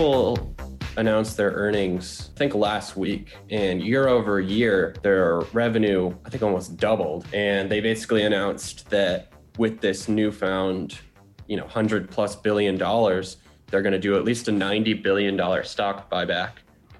Apple announced their earnings, I think last week, and year over year, their revenue, I think almost doubled. And they basically announced that with this newfound, you know, 100 plus billion dollars, they're going to do at least a 90 billion dollar stock buyback.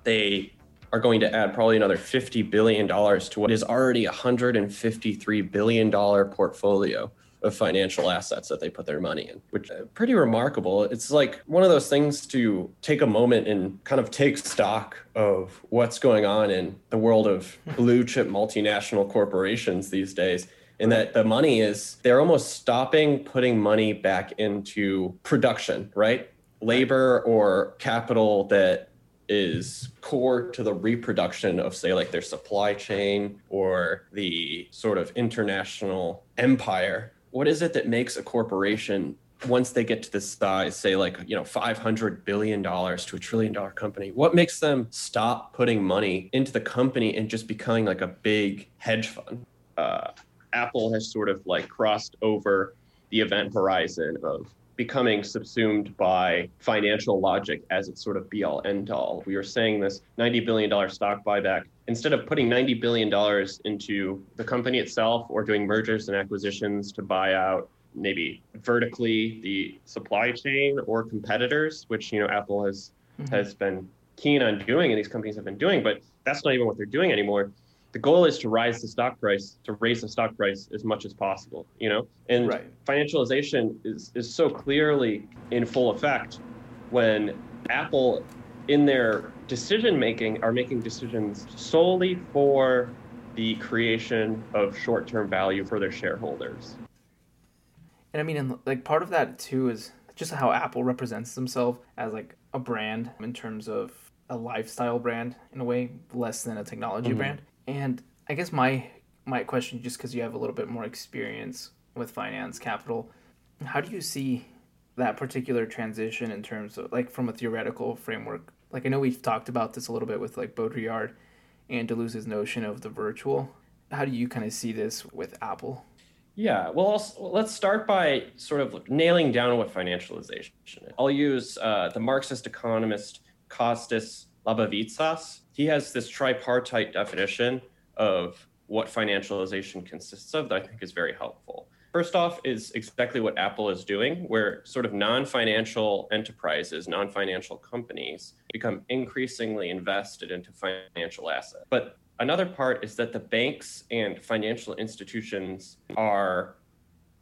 They are going to add probably another 50 billion dollars to what is already a 153 billion dollar portfolio of financial assets that they put their money in, which is pretty remarkable. It's like one of those things to take a moment and kind of take stock of what's going on in the world of blue chip multinational corporations these days. And that the money is, they're almost stopping putting money back into production, right? Labor or capital that is core to the reproduction of say like their supply chain or the sort of international empire what is it that makes a corporation once they get to this size say like you know 500 billion dollars to a trillion dollar company what makes them stop putting money into the company and just becoming like a big hedge fund uh, apple has sort of like crossed over the event horizon of becoming subsumed by financial logic as its sort of be all end all. We were saying this $90 billion stock buyback. Instead of putting $90 billion into the company itself or doing mergers and acquisitions to buy out maybe vertically the supply chain or competitors, which you know Apple has mm-hmm. has been keen on doing and these companies have been doing, but that's not even what they're doing anymore the goal is to rise the stock price to raise the stock price as much as possible you know and right. financialization is is so clearly in full effect when apple in their decision making are making decisions solely for the creation of short-term value for their shareholders and i mean and like part of that too is just how apple represents themselves as like a brand in terms of a lifestyle brand in a way less than a technology mm-hmm. brand and I guess my my question, just because you have a little bit more experience with finance capital, how do you see that particular transition in terms of like from a theoretical framework? Like I know we've talked about this a little bit with like Baudrillard and Deleuze's notion of the virtual. How do you kind of see this with Apple? Yeah, well, let's start by sort of nailing down what financialization is. I'll use uh, the Marxist economist Kostas Lapavitsas he has this tripartite definition of what financialization consists of that I think is very helpful. First off, is exactly what Apple is doing, where sort of non financial enterprises, non financial companies become increasingly invested into financial assets. But another part is that the banks and financial institutions are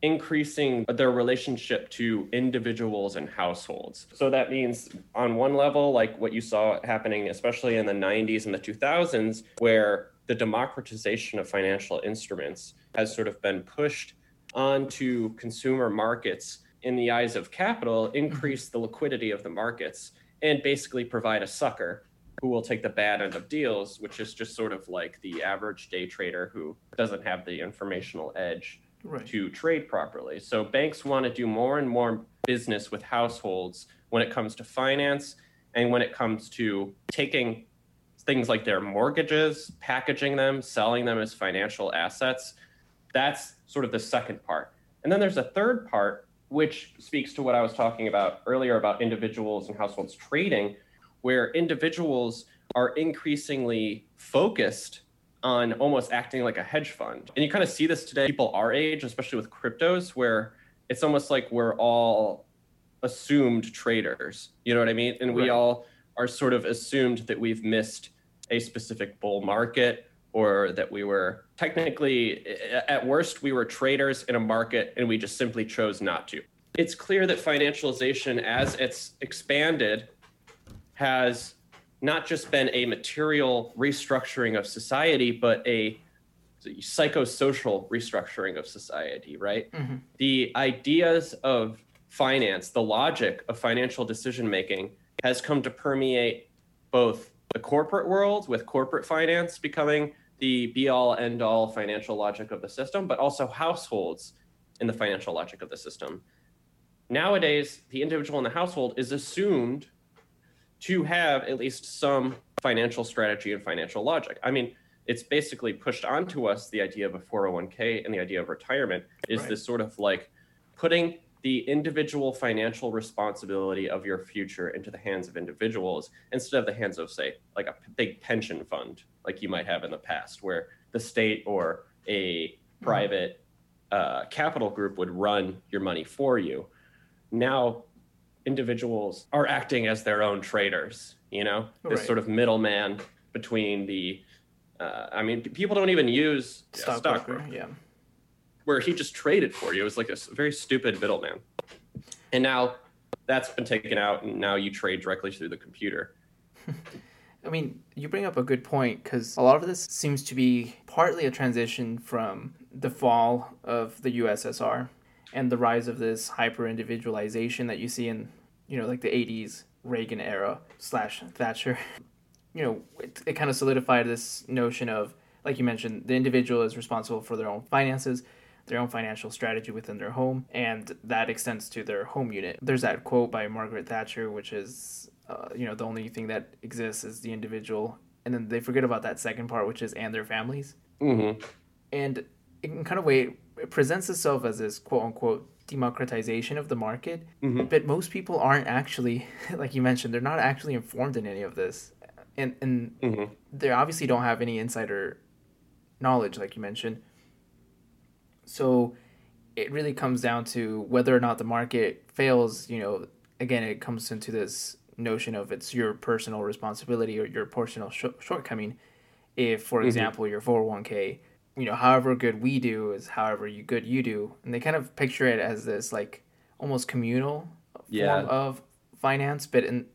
increasing their relationship to individuals and households. So that means, on one level, like what you saw happening, especially in the 90s and the 2000s, where the democratization of financial instruments has sort of been pushed onto consumer markets in the eyes of capital, mm-hmm. increase the liquidity of the markets, and basically provide a sucker who will take the bad end of deals, which is just sort of like the average day trader who doesn't have the informational edge right. to trade properly. So banks want to do more and more business with households when it comes to finance and when it comes to taking things like their mortgages, packaging them, selling them as financial assets. That's sort of the second part. And then there's a third part, which speaks to what I was talking about earlier about individuals and households trading, where individuals are increasingly focused on almost acting like a hedge fund. And you kind of see this today, people our age, especially with cryptos, where it's almost like we're all assumed traders. You know what I mean? And we right. all are sort of assumed that we've missed a specific bull market or that we were technically, at worst, we were traders in a market and we just simply chose not to. It's clear that financialization, as it's expanded, has not just been a material restructuring of society, but a psychosocial restructuring of society, right? Mm-hmm. The ideas of finance, the logic of financial decision making has come to permeate both the corporate world with corporate finance becoming the be all end all financial logic of the system, but also households in the financial logic of the system. Nowadays, the individual in the household is assumed to have at least some financial strategy and financial logic. I mean, it's basically pushed onto us the idea of a 401k and the idea of retirement is right. this sort of like putting the individual financial responsibility of your future into the hands of individuals instead of the hands of, say, like a big pension fund, like you might have in the past, where the state or a private uh, capital group would run your money for you. Now, individuals are acting as their own traders, you know, this sort of middleman between the, uh, I mean, people don't even use stockbroker, stock yeah where he just traded for you. It was like a very stupid middleman. And now that's been taken out, and now you trade directly through the computer. I mean, you bring up a good point because a lot of this seems to be partly a transition from the fall of the USSR and the rise of this hyper individualization that you see in, you know, like the 80s Reagan era slash Thatcher. You know, it, it kind of solidified this notion of, like you mentioned, the individual is responsible for their own finances their own financial strategy within their home, and that extends to their home unit. There's that quote by Margaret Thatcher, which is, uh, you know, the only thing that exists is the individual, and then they forget about that second part, which is and their families. Mm-hmm. And in kind of way, it presents itself as this quote unquote democratization of the market, mm-hmm. but most people aren't actually, like you mentioned, they're not actually informed in any of this, and and mm-hmm. they obviously don't have any insider knowledge, like you mentioned. So it really comes down to whether or not the market fails. You know, again, it comes into this notion of it's your personal responsibility or your personal sh- shortcoming. If, for mm-hmm. example, your 401k, you know, however good we do is however you good you do, and they kind of picture it as this like almost communal yeah. form of finance, but in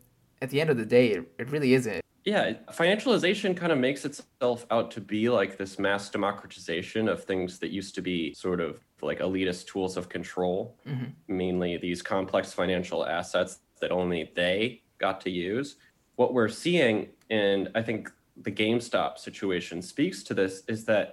at the end of the day, it, it really isn't yeah, financialization kind of makes itself out to be like this mass democratization of things that used to be sort of like elitist tools of control, mm-hmm. mainly these complex financial assets that only they got to use. What we're seeing, and I think the GameStop situation speaks to this, is that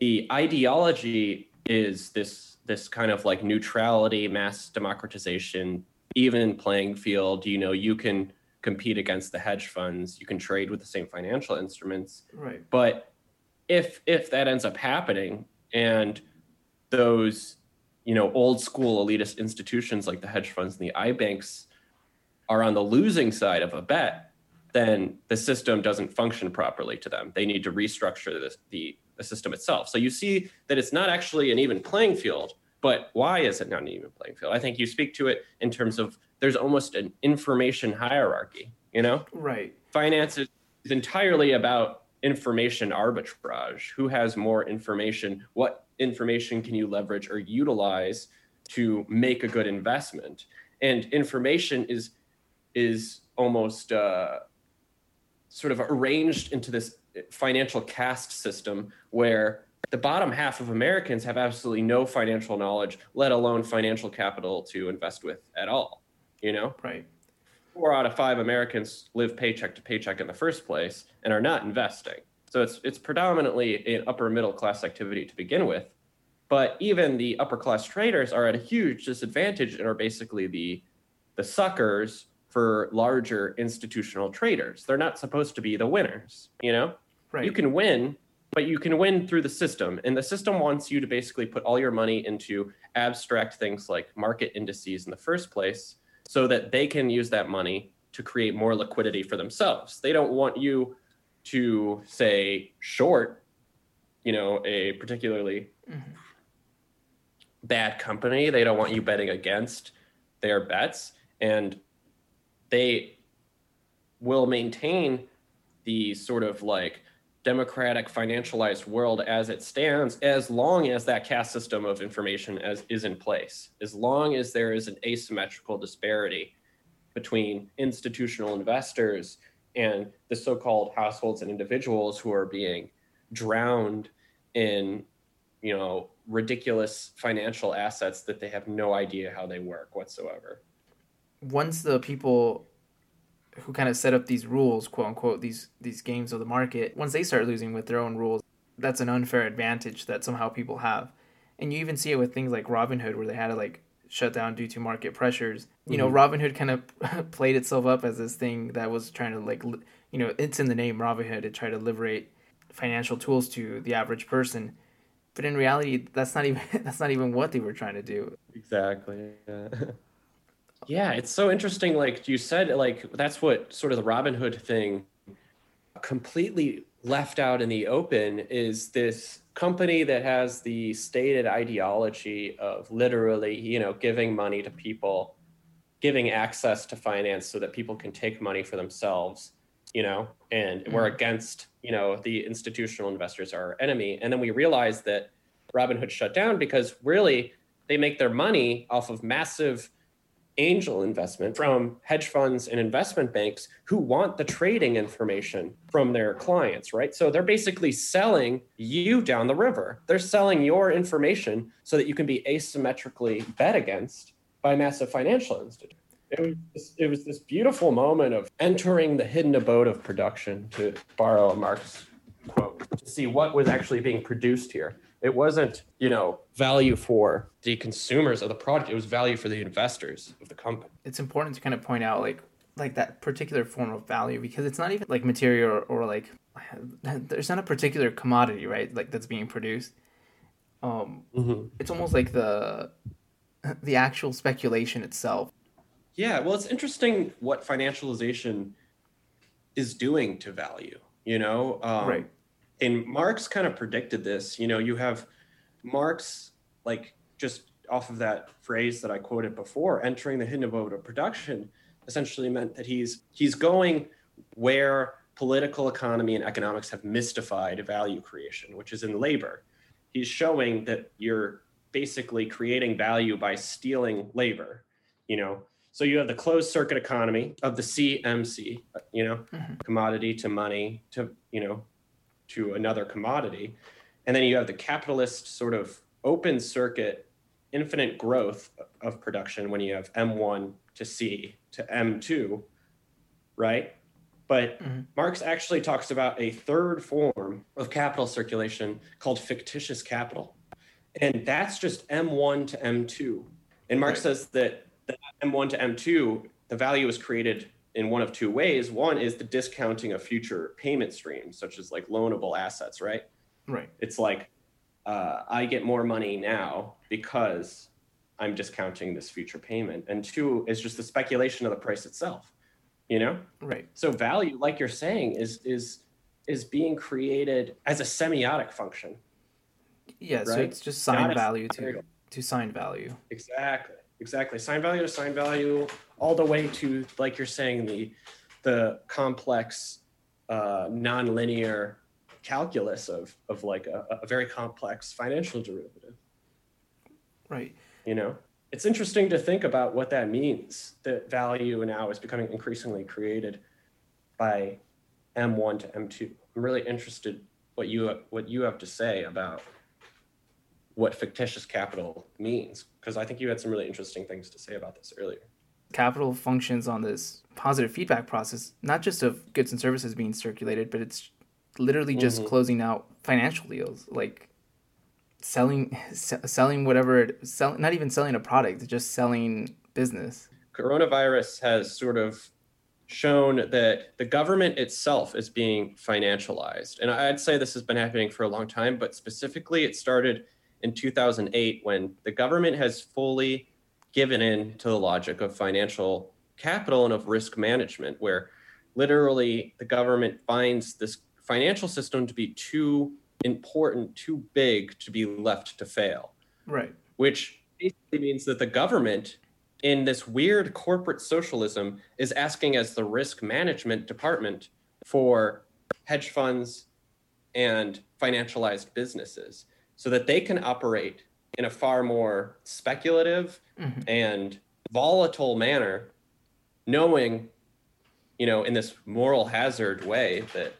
the ideology is this this kind of like neutrality, mass democratization, even playing field. You know, you can compete against the hedge funds. You can trade with the same financial instruments. Right. But if if that ends up happening and those you know old school elitist institutions like the hedge funds and the iBanks are on the losing side of a bet, then the system doesn't function properly to them. They need to restructure this, the the system itself. So you see that it's not actually an even playing field. But why is it not an even playing field? I think you speak to it in terms of there's almost an information hierarchy, you know? Right. Finance is entirely about information arbitrage. Who has more information? What information can you leverage or utilize to make a good investment? And information is is almost uh, sort of arranged into this financial caste system where the bottom half of Americans have absolutely no financial knowledge, let alone financial capital to invest with at all you know? Right. Four out of five Americans live paycheck to paycheck in the first place and are not investing. So it's it's predominantly an upper middle class activity to begin with. But even the upper class traders are at a huge disadvantage and are basically the the suckers for larger institutional traders. They're not supposed to be the winners, you know? Right. You can win, but you can win through the system. And the system wants you to basically put all your money into abstract things like market indices in the first place so that they can use that money to create more liquidity for themselves. They don't want you to say short, you know, a particularly mm-hmm. bad company. They don't want you betting against their bets and they will maintain the sort of like democratic financialized world as it stands as long as that caste system of information as is in place. As long as there is an asymmetrical disparity between institutional investors and the so-called households and individuals who are being drowned in you know ridiculous financial assets that they have no idea how they work whatsoever once the people who kind of set up these rules, quote unquote, these these games of the market, once they start losing with their own rules, that's an unfair advantage that somehow people have. And you even see it with things like Robinhood, where they had to like shut down due to market pressures. You mm-hmm. know, Robinhood kind of played itself up as this thing that was trying to like, you know, it's in the name Robinhood to try to liberate financial tools to the average person. but in reality, that's not even that's not even what they were trying to do. Exactly. Yeah. yeah, it's so interesting. Like you said, like that's what sort of the Robinhood thing completely left out in the open is this company that has the stated ideology of literally, you know, giving money to people, giving access to finance so that people can take money for themselves, you know, and mm-hmm. we're against, you know, the institutional investors are our enemy. And then we realize that Robinhood shut down because really they make their money off of massive angel investment from hedge funds and investment banks who want the trading information from their clients, right? So they're basically selling you down the river. They're selling your information so that you can be asymmetrically bet against by massive financial institutions. It was, this, it was this beautiful moment of entering the hidden abode of production, to borrow a Marx quote, to see what was actually being produced here it wasn't you know value for the consumers of the product. It was value for the investors of the company. It's important to kind of point out like like that particular form of value because it's not even like material or, or like there's not a particular commodity right like that's being produced. Um mm-hmm. it's almost like the the actual speculation itself. Yeah well it's interesting what financialization is doing to value you know? Um, right and Marx kind of predicted this. You know, you have Marx like just off of that phrase that I quoted before, entering the hidden abode of production essentially meant that he's he's going where political economy and economics have mystified value creation, which is in labor. He's showing that you're basically creating value by stealing labor, you know. So you have the closed circuit economy of the CMC, you know, mm-hmm. commodity to money to, you know, to another commodity. And then you have the capitalist sort of open circuit, infinite growth of production when you have M1 to C to M2, right? But mm-hmm. Marx actually talks about a third form of capital circulation called fictitious capital. And that's just M1 to M2. And Marx right. says that the M1 to M2, the value is created in one of two ways. One is the discounting of future payment streams, such as like loanable assets, right? Right. It's like uh, I get more money now because I'm discounting this future payment. And two is just the speculation of the price itself. You know? Right. So value, like you're saying, is is is being created as a semiotic function. Yeah, right? so it's just sign value to to sign value. Exactly. Exactly. Sign value to sign value all the way to like you're saying the the complex uh, nonlinear calculus of of like a, a very complex financial derivative. Right. You know? It's interesting to think about what that means that value now is becoming increasingly created by m1 to m2 i'm really interested what you what you have to say about what fictitious capital means because i think you had some really interesting things to say about this earlier capital functions on this positive feedback process, not just of goods and services being circulated, but it's literally just mm-hmm. closing out financial deals, like selling, selling whatever, sell, not even selling a product, just selling business. Coronavirus has sort of shown that the government itself is being financialized. And I'd say this has been happening for a long time, but specifically it started in 2008 when the government has fully given in to the logic of financial capital and of risk management, where literally the government finds this financial system to be too important, too big to be left to fail. Right. Which basically means that the government, in this weird corporate socialism, is asking as the risk management department for hedge funds and financialized businesses so that they can operate in a far more speculative mm-hmm. and volatile manner, knowing, you know, in this moral hazard way that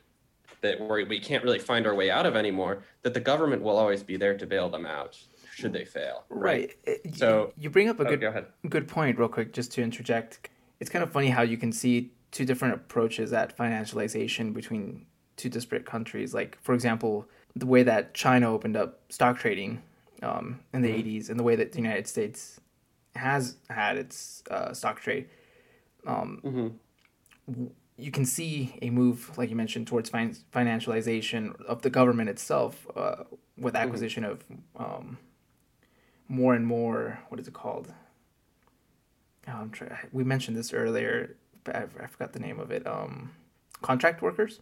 that we we can't really find our way out of anymore, that the government will always be there to bail them out should they fail. Right. right. So you bring up a oh, good go good point, real quick, just to interject. It's kind of funny how you can see two different approaches at financialization between two disparate countries. Like, for example, the way that China opened up stock trading um, in the mm-hmm. 80s and the way that the United States has had its uh, stock trade. Um, mm-hmm. you can see a move, like you mentioned, towards fin- financialization of the government itself uh, with Mm-hmm. acquisition of um, more and more. What is it called? Oh, I'm try- we mentioned this earlier, but I, I forgot the name of it. Um, contract workers.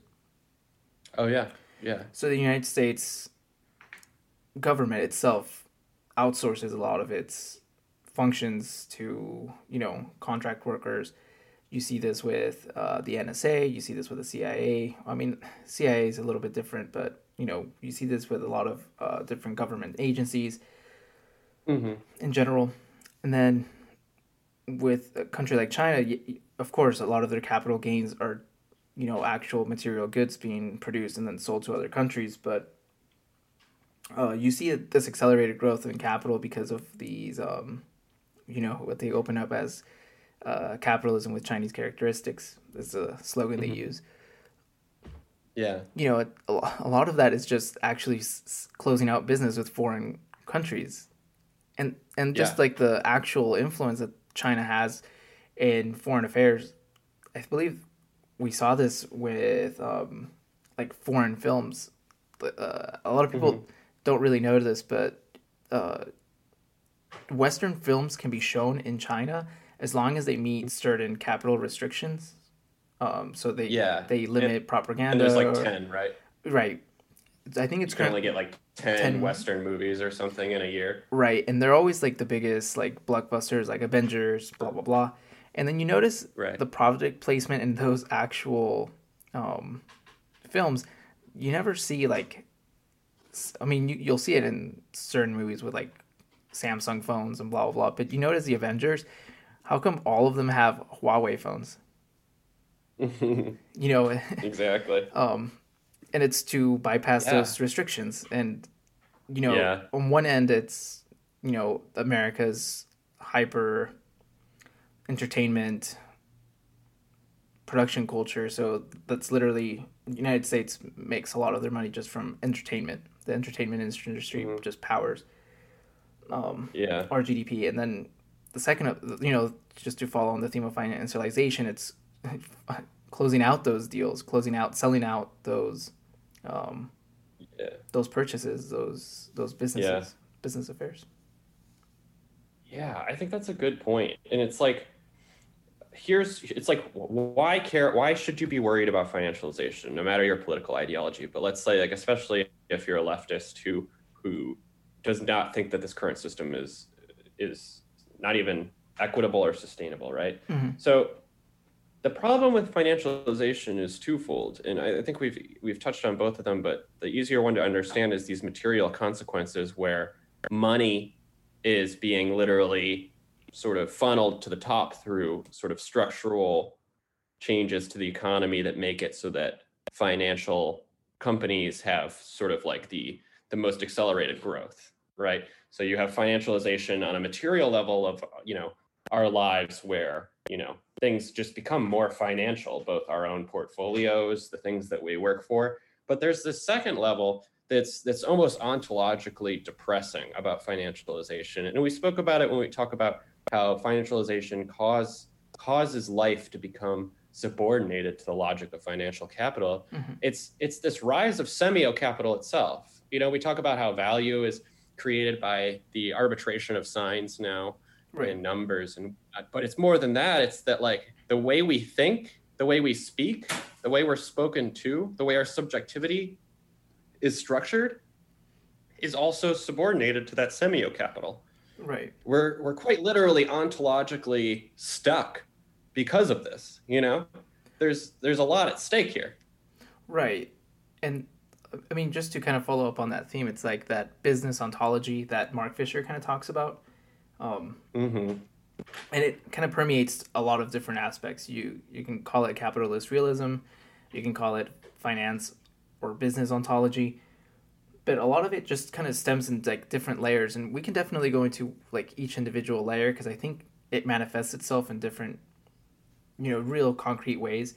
Oh yeah, yeah. So the United States government itself outsources a lot of its functions to you know contract workers. You see this with uh, the NSA. You see this with the CIA. I mean, CIA is a little bit different, but you know you see this with a lot of uh, different government agencies Mm-hmm. in general. And then with a country like China, of course, a lot of their capital gains are, you know, actual material goods being produced and then sold to other countries. But uh, you see this accelerated growth in capital because of these, um, you know, what they open up as uh, capitalism with Chinese characteristics. Is a slogan they use. Yeah. You know, a a lot of that is just actually s- closing out business with foreign countries and and just Yeah. like the actual influence that China has in foreign affairs. I believe we saw this with um, like foreign films. Uh, a lot of people don't really know this, but uh, Western films can be shown in China as long as they meet certain capital restrictions. Um, so they Yeah. they limit propaganda. And there's like ten, right? right. I think it's You can only get like 10, 10 Western movies or something in a year. Right, and they're always like the biggest like blockbusters, like Avengers, blah blah blah. And then you notice Right. the product placement in those actual um, films. You never see like, I mean, you, you'll see it in certain movies with like Samsung phones and blah blah blah. But you notice the Avengers, how come all of them have Huawei phones? You know, exactly. um, and it's to bypass Yeah. those restrictions. And you know, Yeah. on one end, it's you know America's hyper entertainment production culture. So that's literally United States makes a lot of their money just from entertainment. The entertainment industry Mm-hmm. just powers um, Yeah. our GDP, and then the second, you know, just to follow on the theme of financialization, it's closing out those deals, closing out, selling out those, um, Yeah. those purchases, those those businesses, Yeah. business affairs. Yeah, I think that's a good. And it's like, here's, it's like, why care? Why should you be worried about financialization, no matter your political ideology? But let's say, like, especially if you're a leftist who who does not think that this current system is is not even equitable or sustainable, right? Mhm. So the problem with financialization is twofold, and I I think we've we've touched on both of them. But the easier one to understand is these material consequences, where money is being literally sort of funneled to the top through sort of structural changes to the economy that make it so that financial companies have sort of like the the most accelerated growth right? So you have financialization on a material level of you know our lives where you know things just become more financial both our own portfolios the things that we work for. But there's this second level that's that's almost ontologically depressing about financialization. And we spoke about it when we talk about how financialization cause causes life to become subordinated to the logic of financial capital Mhm. it's it's this rise of semio capital itself you know we talk about how value is created by the arbitration of signs now Right. and numbers and but it's more than that it's that like the way we think the way we speak the way we're spoken to the way our subjectivity is structured is also subordinated to that semio capital Right. we're we're quite literally ontologically stuck because of this you know there's there's a lot at stake here Right. And I mean, just to kind of follow up on that theme, it's like that business ontology that Mark Fisher kind of talks about. Um, mm-hmm. and it kind of permeates a lot of different aspects. You you can call it capitalist realism, you can call it finance or business ontology, but a lot of it just kind of stems in like different layers, and we can definitely go into like each individual layer because I think it manifests itself in different, you know, real concrete ways.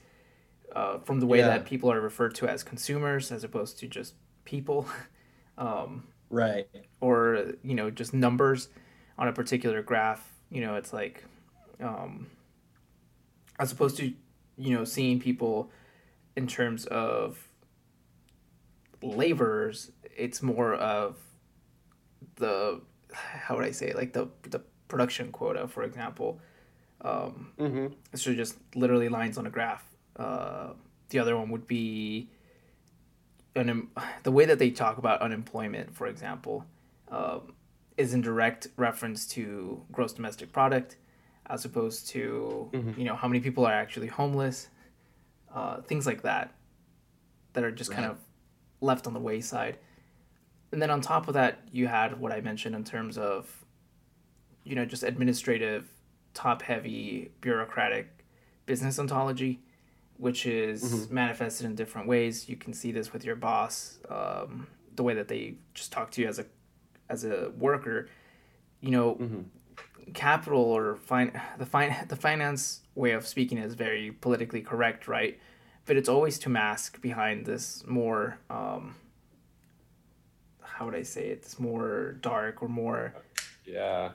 Uh, from the way Yeah. that people are referred to as consumers as opposed to just people, um, right or you know just numbers on a particular graph you know it's like um as opposed to you know seeing people in terms of laborers it's more of the how would i say it? like the the production quota for example. Um Mm-hmm. so just literally lines on a graph. Uh the other one would be unem- the way that they talk about unemployment for example um, is in direct reference to gross domestic product as opposed to you know how many people are actually homeless uh, things like that that are just kind of left on the wayside and then on top of that you had what i mentioned in terms of you know just administrative top heavy bureaucratic business ontology which is manifested in different ways. You can see this with your boss um, the way that they just talk to you as a as a worker. You know capital or fin- the fin- the finance way of speaking is very politically correct right? But it's always to mask behind this more um, how would i say it this more dark or more Yeah.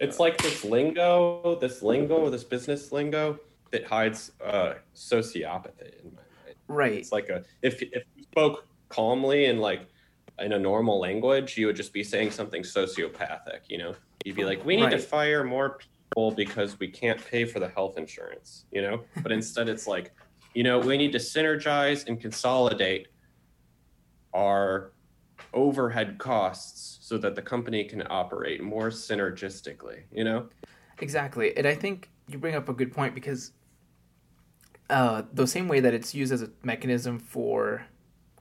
It's like this lingo, this lingo, this business lingo that hides uh, sociopathy in my mind. right It's like a if if you spoke calmly and like in a normal language, you would just be saying something sociopathic. You know, you'd be like, "We need to fire more people because we can't pay for the health insurance." You know, but instead it's like, you know, we need to synergize and consolidate our overhead costs so that the company can operate more synergistically. You know. Exactly. And I think you bring up a good point because uh, the same way that it's used as a mechanism for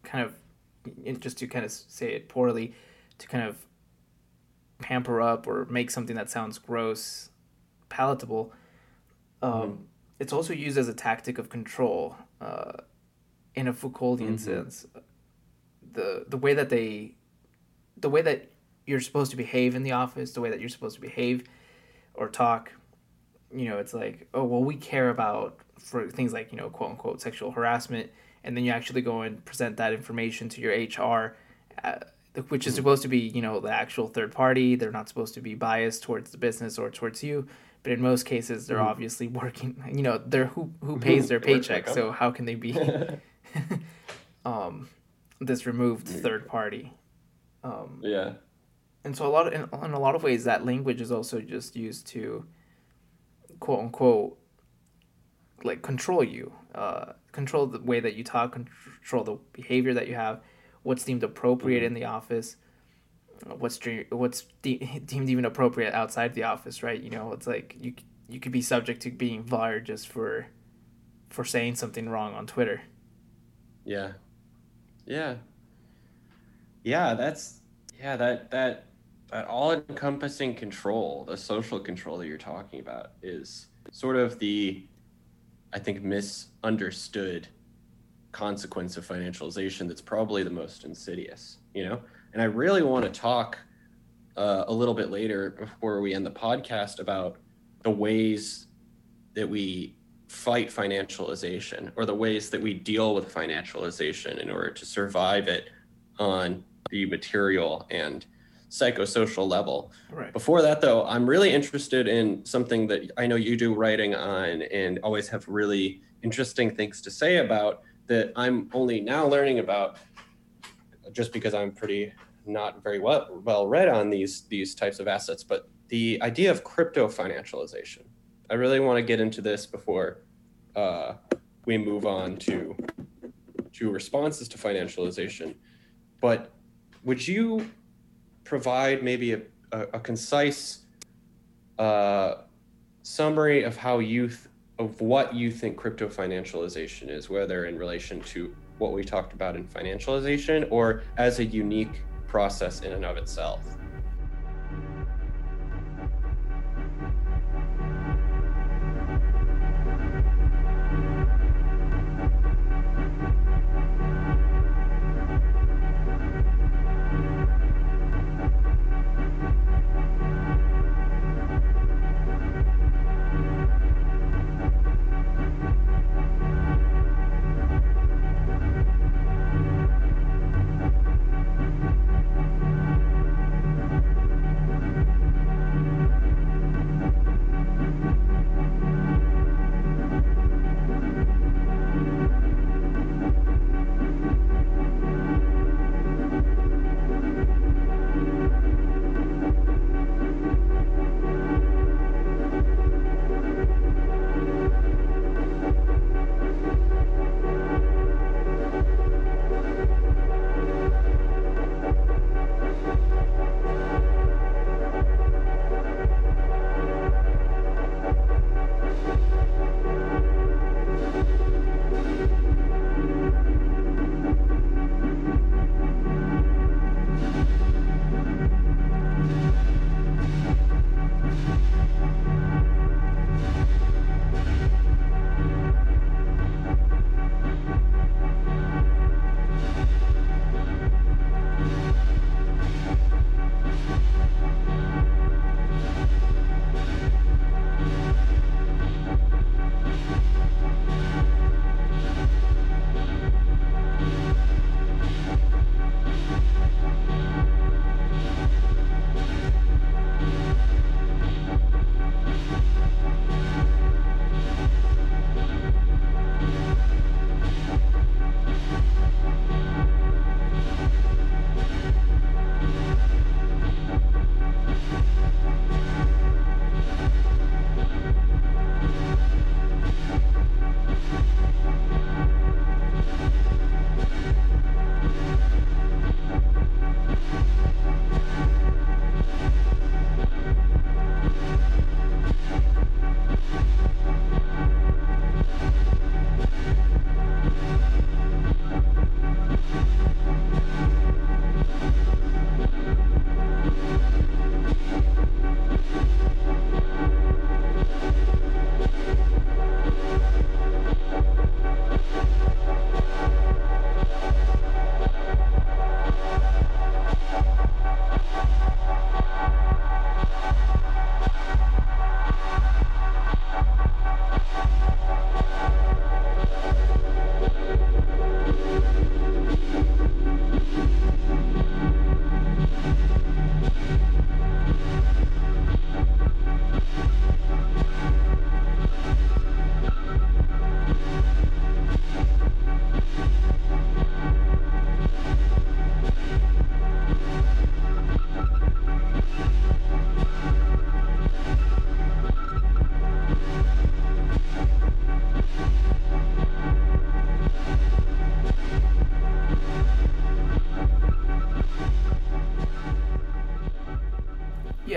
kind of, just to kind of say it poorly, to kind of pamper up or make something that sounds gross palatable, um, it's also used as a tactic of control uh, in a Foucauldian Mhm. sense. The, the way that they, the way that you're supposed to behave in the office, the way that you're supposed to behave or talk you know it's like oh well we care about for things like you know quote unquote sexual harassment and then you actually go and present that information to your hr uh, which is supposed to be you know the actual third party. They're not supposed to be biased towards the business or towards you but in most cases they're obviously working you know they're who who pays their They work for a paycheck so how can they be um this removed third party. Um yeah. and so a lot of, in, in a lot of ways that language is also just used to quote unquote like control you uh, control the way that you talk control the behavior that you have what's deemed appropriate in the office what's dre- what's de- deemed even appropriate outside the office right? You know it's like you you could be subject to being fired just for for saying something wrong on twitter. Yeah. Yeah. Yeah, that's yeah, that that that all-encompassing control, the social control that you're talking about is sort of the I think misunderstood consequence of financialization that's probably the most insidious, you know? And I really want to talk uh, a little bit later before we end the podcast about the ways that we fight financialization or the ways that we deal with financialization in order to survive it on the material and psychosocial level. right Before that, though, I'm really interested in something that I know you do writing on and always have really interesting things to say about that I'm only now learning about just because I'm pretty not very well, well read on these these types of assets, but the idea of crypto financialization. I really want to get into this before uh, we move on to to responses to financialization. But would you provide maybe a, a, a concise uh, summary of how you th- of what you think crypto financialization is, whether in relation to what we talked about in financialization or as a unique process in and of itself?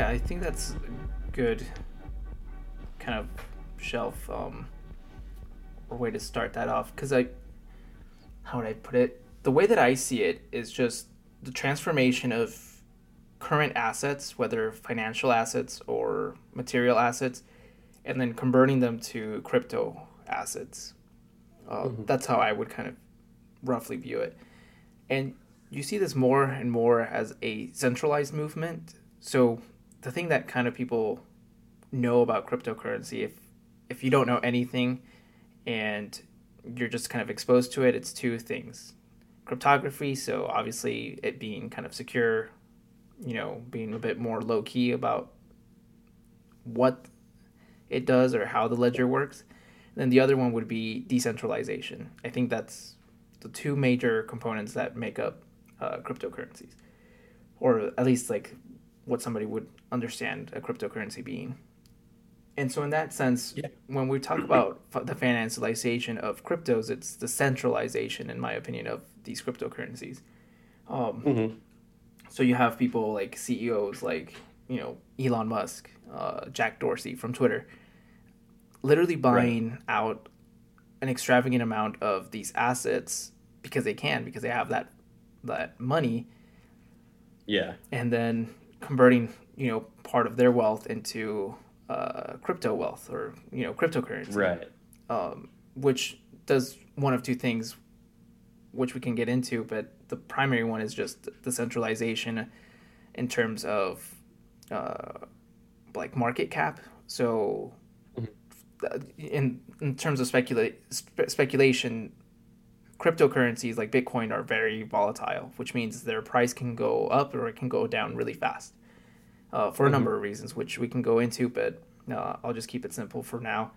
I think that's a good kind of shelf um, or way to start that off because I how would I put it? The way that I see it is just the transformation of current assets, whether financial assets or material assets, and then converting them to crypto assets. Uh, mm-hmm. That's how I would kind of roughly view it. And you see this more and more as a centralized movement. So the thing that kind of people know about cryptocurrency, if if you don't know anything and you're just kind of exposed to it, it's two things. Cryptography, so obviously it being kind of secure, you know, being a bit more low key about what it does or how the ledger works. And then the other one would be decentralization. I think that's the two major components that make up uh, cryptocurrencies, or at least like what somebody would understand a cryptocurrency being. And so, in that sense, yeah. when we talk about the financialization of cryptos, it's the centralization, in my opinion, of these cryptocurrencies. Um, mm-hmm. So you have people like CEOs like you know Elon Musk, uh, Jack Dorsey from Twitter, literally buying right. out an extravagant amount of these assets because they can because they have that that money. Yeah. And then converting you know part of their wealth into uh, crypto wealth or you know cryptocurrency, right? Um, which does one of two things, which we can get into, but the primary one is just the centralization in terms of uh, like market cap. So, mm-hmm. in in terms of specula- spe- speculation, cryptocurrencies like Bitcoin are very volatile, which means their price can go up or it can go down really fast uh, for a mm-hmm. number of reasons, which we can go into, but uh, I'll just keep it simple for now.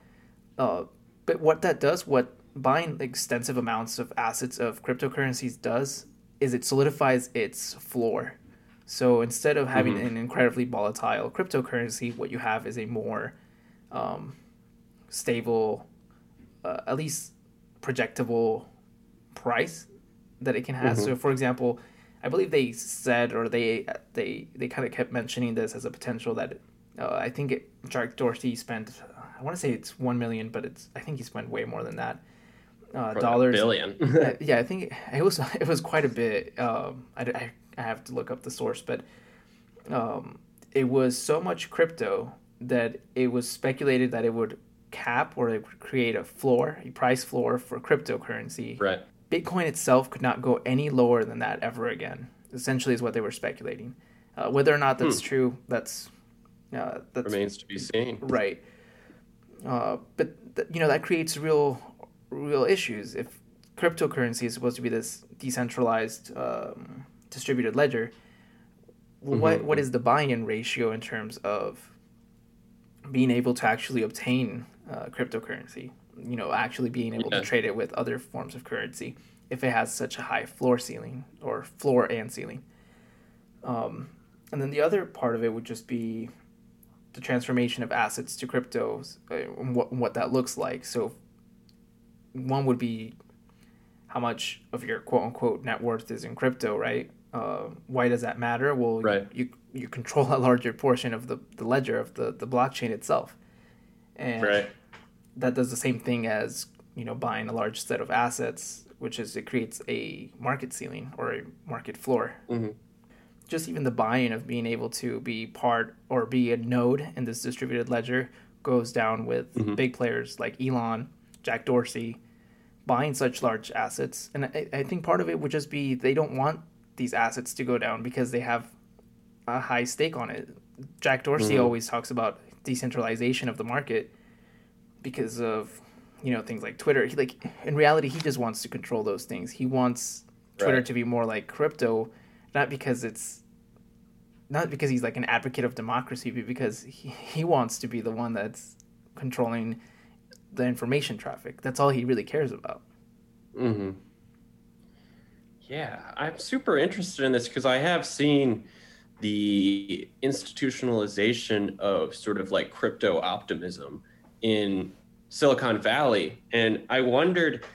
Uh, but what that does, what buying extensive amounts of assets of cryptocurrencies does, is it solidifies its floor. So instead of having mm-hmm. an incredibly volatile cryptocurrency, what you have is a more um, stable, uh, at least projectable price that it can have. Mm-hmm. So, for example, I believe they said or they they they kind of kept mentioning this as a potential that uh, I think it, Jack Dorsey spent I want to say it's one million, but it's I think he spent way more than that. Uh, dollars billion. yeah, I think it, it, was it was quite a bit. Um, I, I, I have to look up the source, but um, it was so much crypto that it was speculated that it would cap or it would create a floor, a price floor for cryptocurrency. Right. Bitcoin itself could not go any lower than that ever again. Essentially, is what they were speculating. Uh, whether or not that's hmm. true, that's uh, that remains to be seen. Right. Uh, but th- you know that creates real, real issues. If cryptocurrency is supposed to be this decentralized, um, distributed ledger, mm-hmm. what what is the buy-in ratio in terms of being able to actually obtain uh, cryptocurrency? You know, actually being able yeah. to trade it with other forms of currency if it has such a high floor ceiling or floor and ceiling. Um, and then the other part of it would just be the transformation of assets to cryptos uh, and what, what that looks like. So one would be how much of your quote unquote net worth is in crypto, right? Uh, why does that matter? Well, right. you, you control a larger portion of the, the ledger of the, the blockchain itself. And right. That does the same thing as, you know, buying a large set of assets, which is it creates a market ceiling or a market floor. Mm-hmm just even the buy-in of being able to be part or be a node in this distributed ledger goes down with mm-hmm. big players like Elon, Jack Dorsey, buying such large assets. And I, I, think part of it would just be they don't want these assets to go down because they have a high stake on it. Jack Dorsey mm-hmm. always talks about decentralization of the market because of you know things like Twitter. He like in reality he just wants to control those things. He wants Twitter right. to be more like crypto not because it's not because he's like an advocate of democracy, but because he, he wants to be the one that's controlling the information traffic. That's all he really cares about. Mm-hmm. Yeah, I'm super interested in this because I have seen the institutionalization of sort of like crypto optimism in Silicon Valley. And I wondered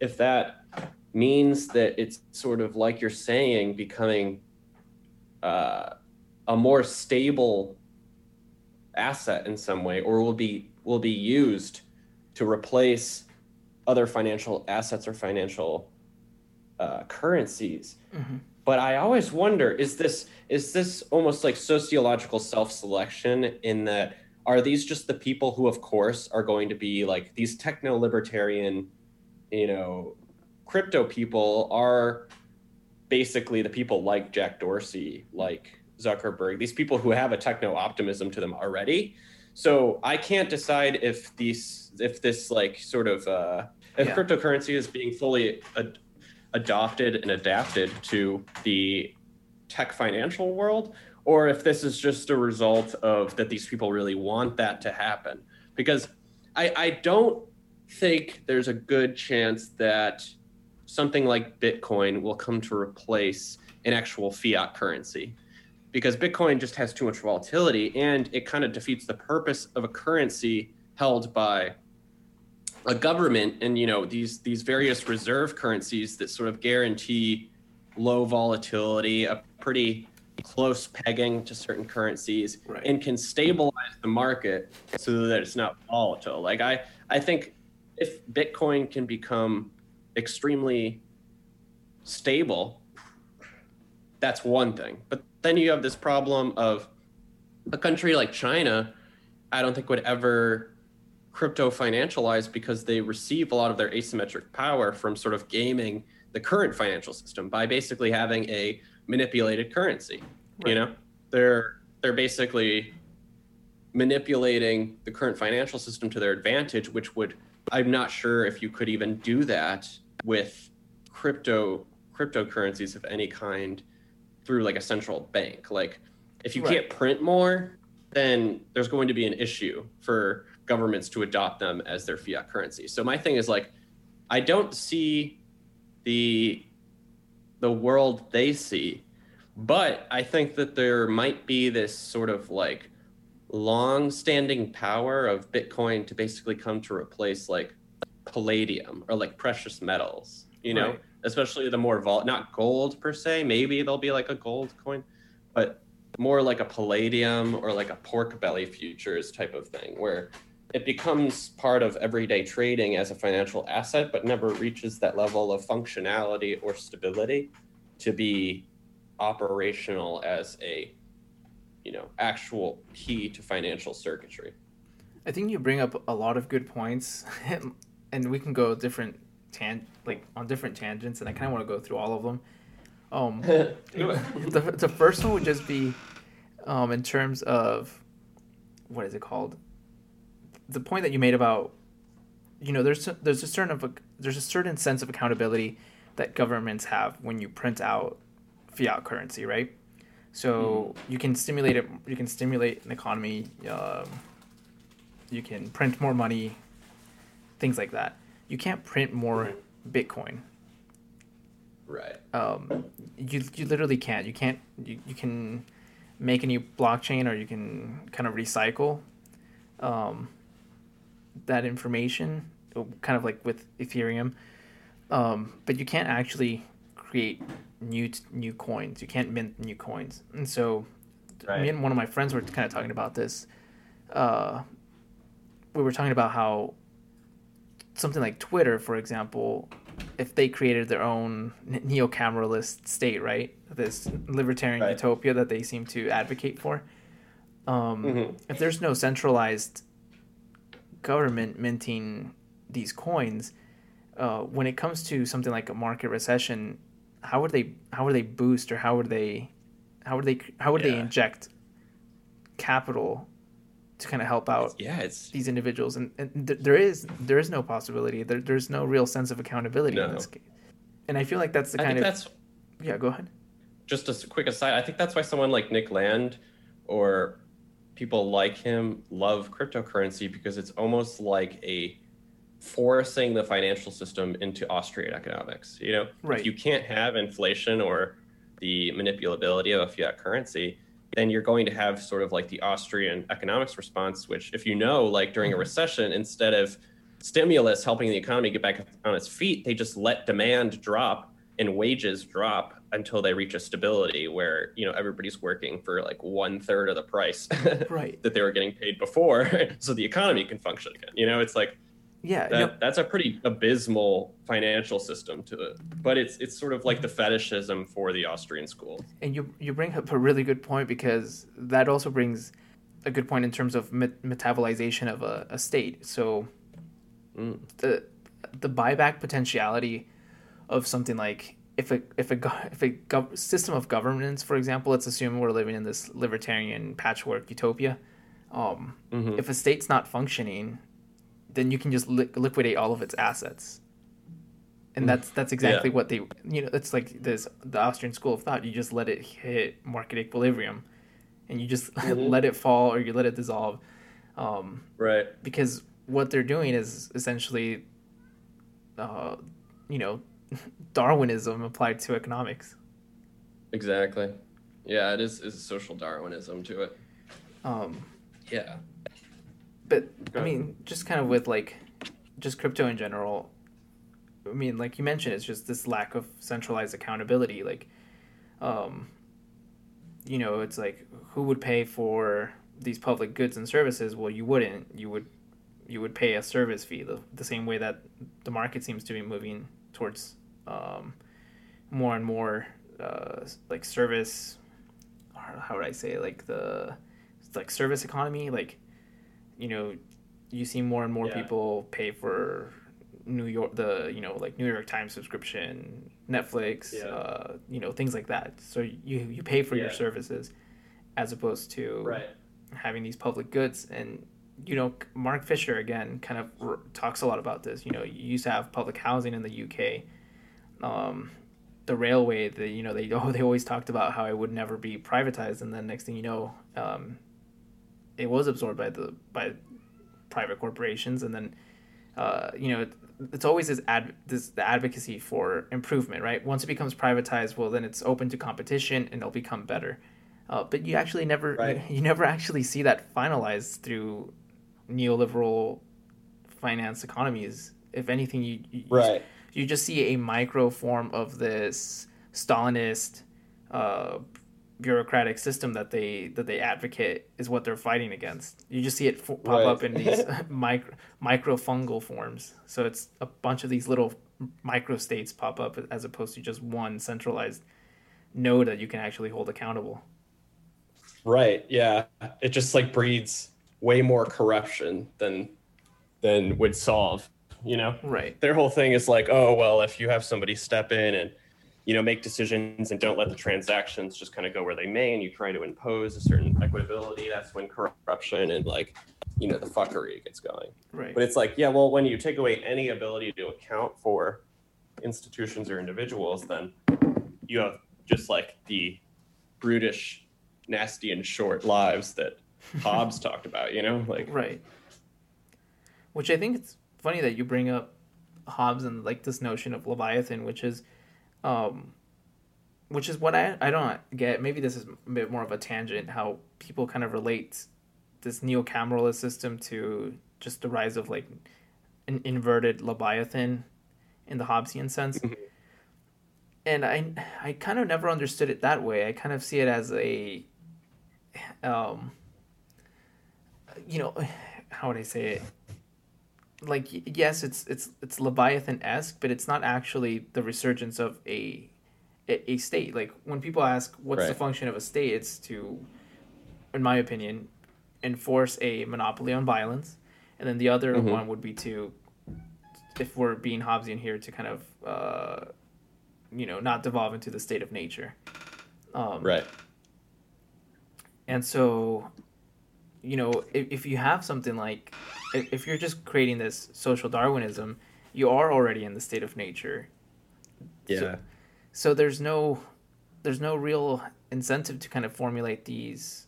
if that means that it's sort of like you're saying, becoming uh, a more stable asset in some way or will be will be used to replace other financial assets or financial uh, currencies. Mm-hmm. But I always wonder: is this is this almost like sociological self-selection in that are these just the people who, of course, are going to be like these techno-libertarian, you know, crypto people are basically the people like Jack Dorsey, like Zuckerberg, these people who have a techno optimism to them already. So I can't decide if these if this like sort of uh, if yeah. cryptocurrency is being fully ad- adopted and adapted to the tech financial world or if this is just a result of that these people really want that to happen. Because I, I don't think there's a good chance that something like bitcoin will come to replace an actual fiat currency. Because bitcoin just has too much volatility and it kind of defeats the purpose of a currency held by a government and you know these these various reserve currencies that sort of guarantee low volatility a pretty close pegging to certain currencies right. and can stabilize the market so that it's not volatile. Like I, I think if Bitcoin can become extremely stable, that's one thing. But then you have this problem of a country like China, I don't think would ever crypto financialize because they receive a lot of their asymmetric power from sort of gaming the current financial system by basically having a manipulated currency. Right. You know, they're they're basically manipulating the current financial system to their advantage, which would I'm not sure if you could even do that with crypto cryptocurrencies of any kind through like a central bank. Like if you right. can't print more, then there's going to be an issue for governments to adopt them as their fiat currency. So my thing is like I don't see the the world they see. But I think that there might be this sort of like long-standing power of Bitcoin to basically come to replace like palladium or like precious metals, you know, right. especially the more vol not gold per se, maybe there'll be like a gold coin, but more like a palladium or like a pork belly futures type of thing where it becomes part of everyday trading as a financial asset, but never reaches that level of functionality or stability to be operational as a you know actual key to financial circuitry. I think you bring up a lot of good points, and we can go different tan like on different tangents, and I kind of want to go through all of them. Um, the the first one would just be, um, in terms of, what is it called? The point that you made about you know there's there's a certain of a, there's a certain sense of accountability that governments have when you print out fiat currency, right? So mm. you can stimulate it. You can stimulate an economy. Um, you can print more money, things like that. You can't print more Bitcoin. Right. Um, you you literally can't. You can't. You, you can make a new blockchain, or you can kind of recycle. Um, that information, kind of like with Ethereum. Um, but you can't actually create new new coins. You can't mint new coins. And so, right. me and one of my friends were kind of talking about this. Uh, we were talking about how something like Twitter, for example, if they created their own neo-cameralist state, right? This libertarian right. utopia that they seem to advocate for. Um, mm-hmm. If there's no centralized government minting these coins, uh, when it comes to something like a market recession, how would they how would they boost or how would they how would they how would yeah. they inject capital to kind of help out yeah, it's... these individuals and, and th- there is there is no possibility there, there's no real sense of accountability no. in this case and i feel like that's the kind of that's yeah go ahead just a quick aside i think that's why someone like Nick Land or people like him love cryptocurrency because it's almost like a forcing the financial system into Austrian economics. You know, right. if you can't have inflation or the manipulability of a fiat currency, then you're going to have sort of like the Austrian economics response, which, if you know, like during a mm-hmm. recession, instead of stimulus helping the economy get back on its feet, they just let demand drop and wages drop until they reach a stability where you know everybody's working for like one third of the price right. that they were getting paid before, so the economy can function again. You know, it's like yeah, that, no, that's a pretty abysmal financial system to it. But it's it's sort of like the fetishism for the Austrian school. and you you bring up a really good point because that also brings a good point in terms of met- metabolization of a, a state. So Mm. the the buyback potentiality of something like if a if a if a gov- system of governance, for example, let's assume we're living in this libertarian patchwork utopia. Um, Mhm. If a state's not functioning, then you can just li- liquidate all of its assets, and that's that's exactly what they you know it's like this the Austrian school of thought. You just let it hit market equilibrium, and you just Mhm. let it fall or you let it dissolve. Um, Right. because what they're doing is essentially, uh, you know, Darwinism applied to economics. Exactly. Yeah, it is is social Darwinism to it. Um, Yeah. but Go I ahead. mean, just kind of with like, just crypto in general. I mean, like you mentioned, it's just this lack of centralized accountability. Like, um, you know, it's like who would pay for these public goods and services? Well, you wouldn't. You would, you would pay a service fee the, the same way that the market seems to be moving towards um, more and more uh, like service. How would I say like the like service economy? Like, you know, you see more and more Yeah. people pay for New York, the you know like New York Times subscription, Netflix, Yeah. uh, you know things like that. So you you pay for your services, as opposed to Right. having these public goods and you know Mark Fisher again kind of r- talks a lot about this. You know, you used to have public housing in the UK. Um, the railway, the you know they oh, they always talked about how it would never be privatized, and then next thing you know, um, it was absorbed by the by private corporations, and then uh, you know, it, it's always this ad this the advocacy for improvement, right? Once it becomes privatized, well, then it's open to competition and it'll become better. Uh, but you actually never Right. you, never actually see that finalized through neoliberal finance economies. If anything, you, you Right. You just see a micro form of this Stalinist uh, bureaucratic system that they that they advocate is what they're fighting against. You just see it f- pop Right. up in these micro microfungal forms. So it's a bunch of these little micro states pop up as opposed to just one centralized node that you can actually hold accountable. Right. Yeah. It just like breeds way more corruption than than would solve, you know? Right. Their whole thing is like, oh well, if you have somebody step in and you know make decisions and don't let the transactions just kind of go where they may and you try to impose a certain equitability, that's when corruption and like you know the fuckery gets going. Right. But it's like, yeah, well, when you take away any ability to account for institutions or individuals, then you have just like the brutish, nasty, and short lives that Hobbes talked about, you know? Like, Right. Which I think it's funny that you bring up Hobbes and like this notion of Leviathan, which is, um, which is what I I don't get. Maybe this is a bit more of a tangent. How people kind of relate this neo-cameralist system to just the rise of like an inverted Leviathan in the Hobbesian sense. Mhm. And I I kind of never understood it that way. I kind of see it as a um you know how would I say it? Like yes, it's it's it's Leviathan esque, but it's not actually the resurgence of a a, state. Like when people ask what's the function of a state, it's to, in my opinion, enforce a monopoly on violence, and then the other Mhm. one would be to, if we're being Hobbesian here, to kind of, uh, you know, not devolve into the state of nature. Um, right. and so, you know, if, if you have something like, if, you're just creating this social Darwinism, you are already in the state of nature. Yeah. So there's no, there's no real incentive to kind of formulate these,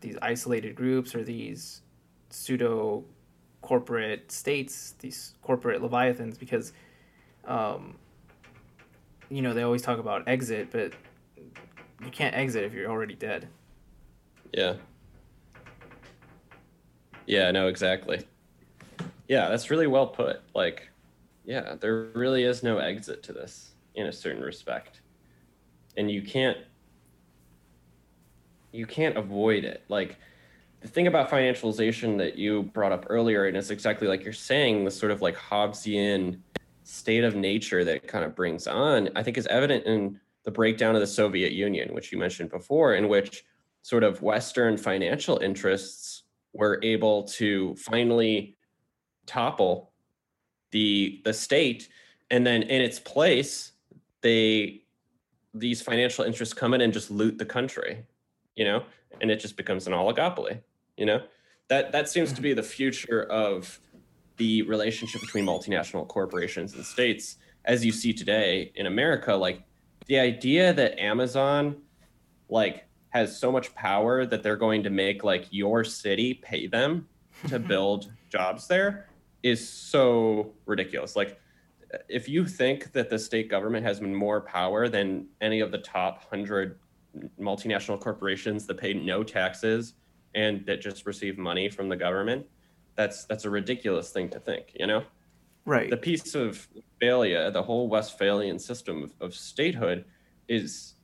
these isolated groups or these pseudo corporate states, these corporate leviathans, because, um, you know, they always talk about exit, but you can't exit if you're already dead. Yeah. Yeah, no, exactly. Yeah, that's really well put. Like, yeah, there really is no exit to this in a certain respect. and you can't you can't avoid it. Like the thing about financialization that you brought up earlier, and it's exactly like you're saying, the sort of like Hobbesian state of nature that kind of brings on, I think is evident in the breakdown of the Soviet Union, which you mentioned before, in which sort of Western financial interests were able to finally topple the the state, and then in its place, they these financial interests come in and just loot the country, you know, and it just becomes an oligopoly, you know. That that seems to be the future of the relationship between multinational corporations and states as you see today in America like the idea that Amazon like has so much power that they're going to make like your city pay them to build jobs there is so ridiculous. Like if you think that the state government has more power than any of the top 100 multinational corporations that pay no taxes and that just receive money from the government, that's that's a ridiculous thing to think, you know? Right. The Peace of Westphalia, the whole Westphalian system of, of statehood is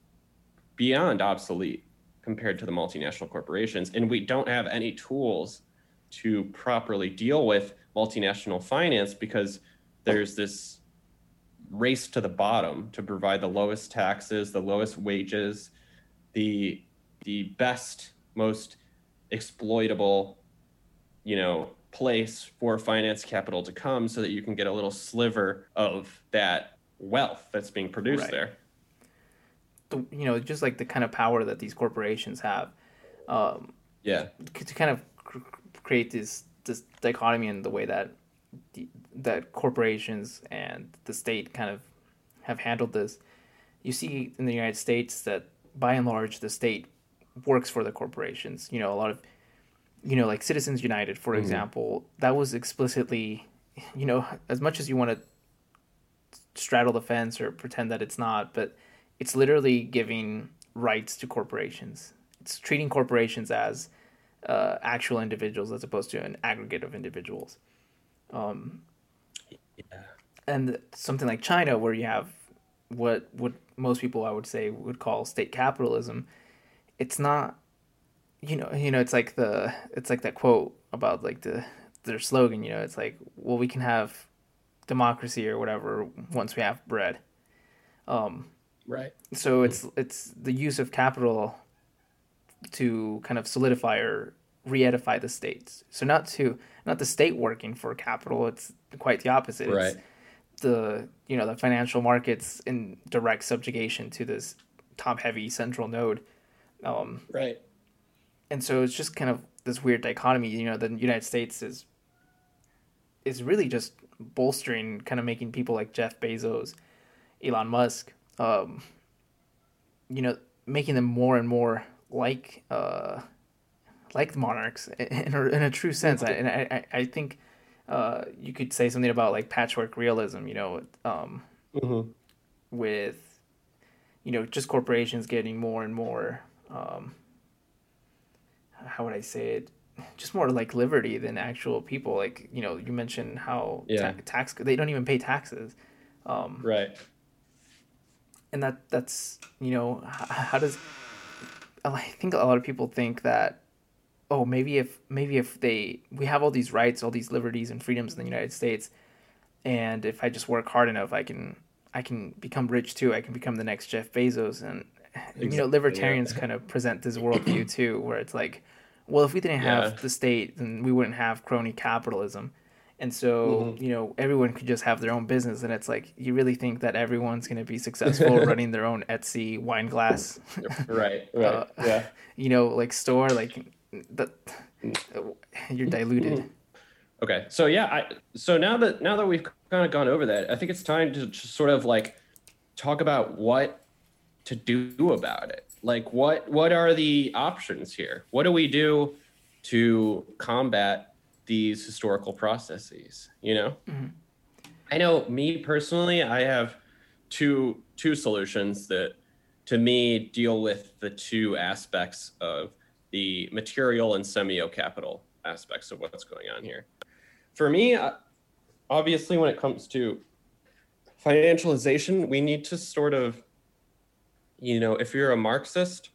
beyond obsolete compared to the multinational corporations. And we don't have any tools to properly deal with multinational finance because there's this race to the bottom to provide the lowest taxes, the lowest wages, the the best, most exploitable, you know, place for finance capital to come so that you can get a little sliver of that wealth that's being produced right. there. The, you know, just like the kind of power that these corporations have. Um, yeah. To kind of cr- create this this dichotomy in the way that the, that corporations and the state kind of have handled this. You see in the United States that by and large the state works for the corporations. You know, a lot of you know, like Citizens United, for mm-hmm. example, that was explicitly, you know, as much as you want to straddle the fence or pretend that it's not, but it's literally giving rights to corporations. It's treating corporations as uh, actual individuals as opposed to an aggregate of individuals. Um, yeah. And something like China, where you have what what most people I would say would call state capitalism, it's not you know, you know, it's like the it's like that quote about like the their slogan. You know, it's like, well, we can have democracy or whatever once we have bread. Um, right. So it's it's the use of capital to kind of solidify or re-edify the states. So not to not the state working for capital. It's quite the opposite. Right. It's the you know the financial markets in direct subjugation to this top-heavy central node. Um, right and so it's just kind of this weird dichotomy. You know, the United States is is really just bolstering, kind of making people like Jeff Bezos, Elon Musk, um, you know, making them more and more like uh, like the monarchs in a, in a true sense. I, and I, I think uh, you could say something about like patchwork realism. You know, um, mm-hmm. with you know just corporations getting more and more. Um, how would I say it? Just more like liberty than actual people. Like you know, you mentioned how yeah. ta- tax they don't even pay taxes. Um, right. And that that's you know how, how does I think a lot of people think that oh maybe if maybe if they we have all these rights all these liberties and freedoms in the United States and if I just work hard enough I can I can become rich too I can become the next Jeff Bezos and exactly. you know libertarians yeah. kind of present this worldview too where it's like well, if we didn't have yeah. the state, then we wouldn't have crony capitalism. And so, mm-hmm. you know, everyone could just have their own business. And it's like, you really think that everyone's going to be successful running their own Etsy wine glass? right, right. Uh, yeah. You know, like store, like that, you're diluted. Okay. So, yeah. I, so now that, now that we've kind of gone over that, I think it's time to just sort of like talk about what to do about it like what what are the options here what do we do to combat these historical processes you know mm-hmm. i know me personally i have two two solutions that to me deal with the two aspects of the material and semio-capital aspects of what's going on here for me uh, obviously when it comes to financialization we need to sort of you know, if you're a Marxist,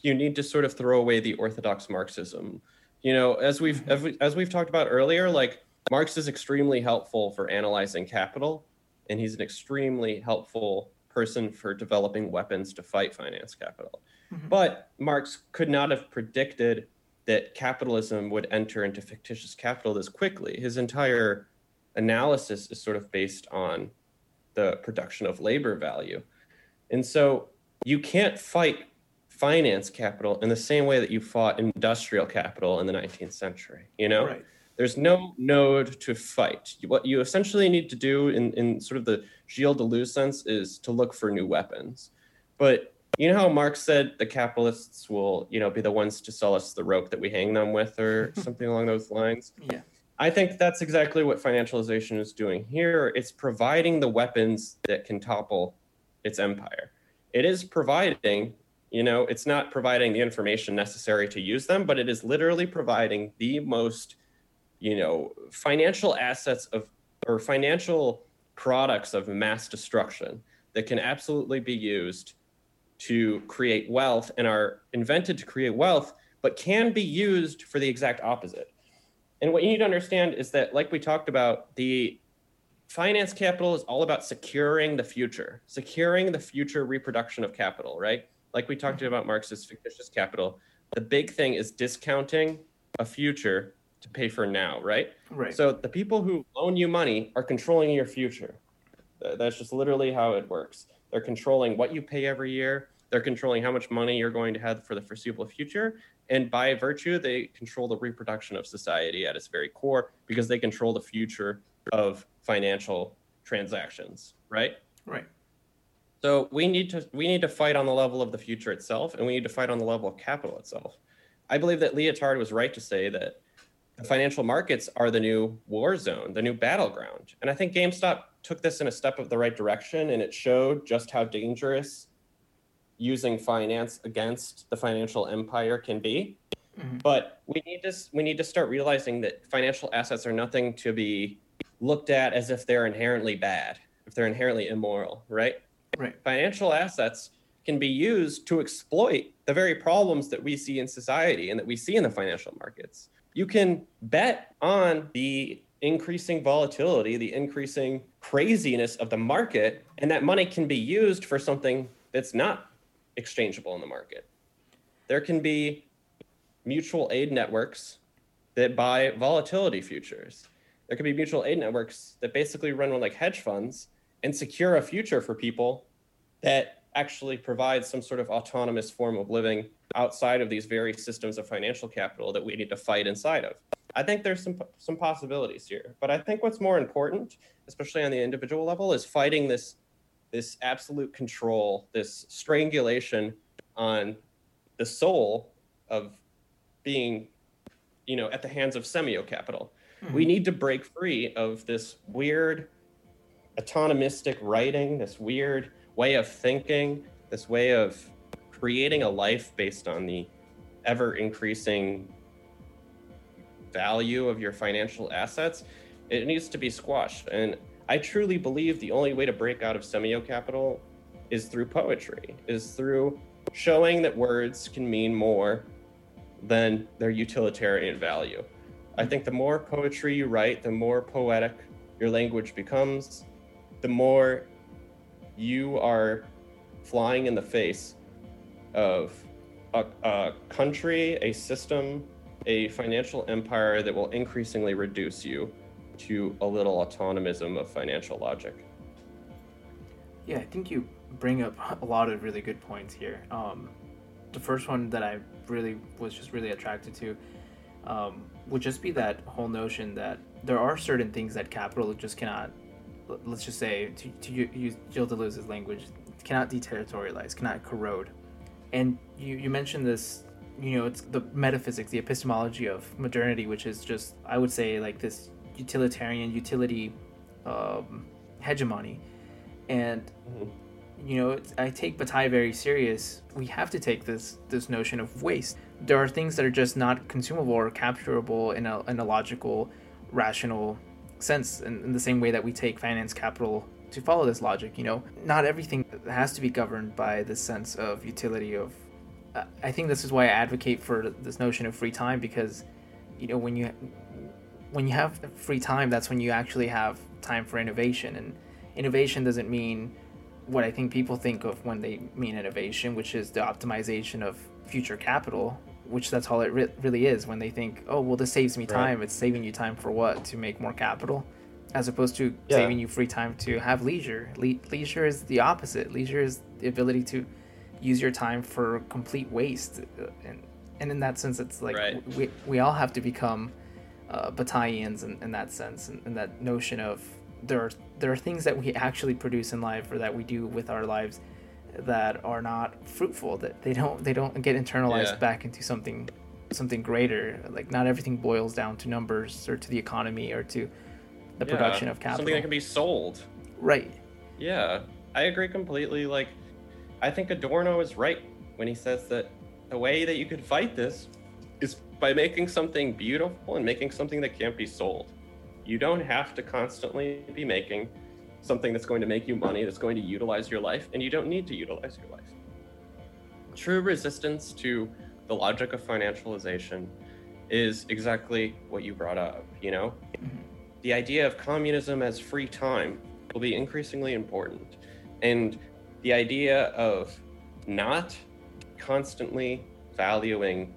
you need to sort of throw away the orthodox Marxism. You know, as we've as we've talked about earlier, like Marx is extremely helpful for analyzing capital, and he's an extremely helpful person for developing weapons to fight finance capital. Mm-hmm. But Marx could not have predicted that capitalism would enter into fictitious capital this quickly. His entire analysis is sort of based on the production of labor value. And so you can't fight finance capital in the same way that you fought industrial capital in the 19th century, you know? Right. There's no node to fight. What you essentially need to do in, in sort of the Gilles Deleuze sense is to look for new weapons. But you know how Marx said the capitalists will, you know, be the ones to sell us the rope that we hang them with or something along those lines? Yeah. I think that's exactly what financialization is doing here. It's providing the weapons that can topple its empire. It is providing, you know, it's not providing the information necessary to use them, but it is literally providing the most, you know, financial assets of or financial products of mass destruction that can absolutely be used to create wealth and are invented to create wealth, but can be used for the exact opposite. And what you need to understand is that, like we talked about, the finance capital is all about securing the future, securing the future reproduction of capital, right? Like we talked mm-hmm. about Marxist fictitious capital. The big thing is discounting a future to pay for now, right? Right. So the people who loan you money are controlling your future. That's just literally how it works. They're controlling what you pay every year. They're controlling how much money you're going to have for the foreseeable future. And by virtue, they control the reproduction of society at its very core because they control the future of financial transactions, right? Right. So we need to we need to fight on the level of the future itself, and we need to fight on the level of capital itself. I believe that Lyotard was right to say that the financial markets are the new war zone, the new battleground. And I think GameStop took this in a step of the right direction, and it showed just how dangerous using finance against the financial empire can be. Mm-hmm. But we need to we need to start realizing that financial assets are nothing to be looked at as if they're inherently bad, if they're inherently immoral, right? Right. Financial assets can be used to exploit the very problems that we see in society and that we see in the financial markets. You can bet on the increasing volatility, the increasing craziness of the market, and that money can be used for something that's not exchangeable in the market. There can be mutual aid networks that buy volatility futures. There can be mutual aid networks that basically run like hedge funds and secure a future for people that actually provides some sort of autonomous form of living outside of these very systems of financial capital that we need to fight inside of. I think there's some some possibilities here, but I think what's more important, especially on the individual level, is fighting this this absolute control, this strangulation on the soul of being, you know, at the hands of semio capital. Mm-hmm. We need to break free of this weird autonomistic writing, this weird way of thinking, this way of creating a life based on the ever increasing value of your financial assets. It needs to be squashed. And I truly believe the only way to break out of semio capital is through poetry, is through showing that words can mean more than their utilitarian value. I think the more poetry you write, the more poetic your language becomes, the more you are flying in the face of a, a country, a system, a financial empire that will increasingly reduce you to a little autonomism of financial logic. Yeah, I think you bring up a lot of really good points here. Um, the first one that I really was just really attracted to um, would just be that whole notion that there are certain things that capital just cannot, let's just say, to, to use Gilles Deleuze's language, cannot deterritorialize, cannot corrode. And you, you mentioned this, you know, it's the metaphysics, the epistemology of modernity, which is just, I would say, like this utilitarian utility um, hegemony, and mm-hmm. you know I take Bataille very serious. We have to take this this notion of waste. There are things that are just not consumable or capturable in a in a logical, rational sense, in, in the same way that we take finance capital to follow this logic. You know, not everything has to be governed by the sense of utility of. Uh, I think this is why I advocate for this notion of free time because, you know, when you when you have free time, that's when you actually have time for innovation, and innovation doesn't mean what I think people think of when they mean innovation, which is the optimization of future capital, which that's all it re- really is. When they think, oh, well, this saves me time, right. it's saving you time for what? To make more capital? As opposed to yeah. saving you free time to have leisure. Le- leisure is the opposite. Leisure is the ability to use your time for complete waste. And, and in that sense, it's like right. we, we all have to become uh, battalions in, in that sense, and, and that notion of there are there are things that we actually produce in life or that we do with our lives that are not fruitful that they don't they don't get internalized yeah. back into something something greater. Like not everything boils down to numbers or to the economy or to the yeah, production of capital something that can be sold. Right. Yeah. I agree completely. Like i think Adorno is right when he says that the way that you could fight this is by making something beautiful and making something that can't be sold. You don't have to constantly be making something that's going to make you money, that's going to utilize your life, and you don't need to utilize your life. True resistance to the logic of financialization is exactly what you brought up, you know? Mm-hmm. The idea of communism as free time will be increasingly important. And the idea of not constantly valuing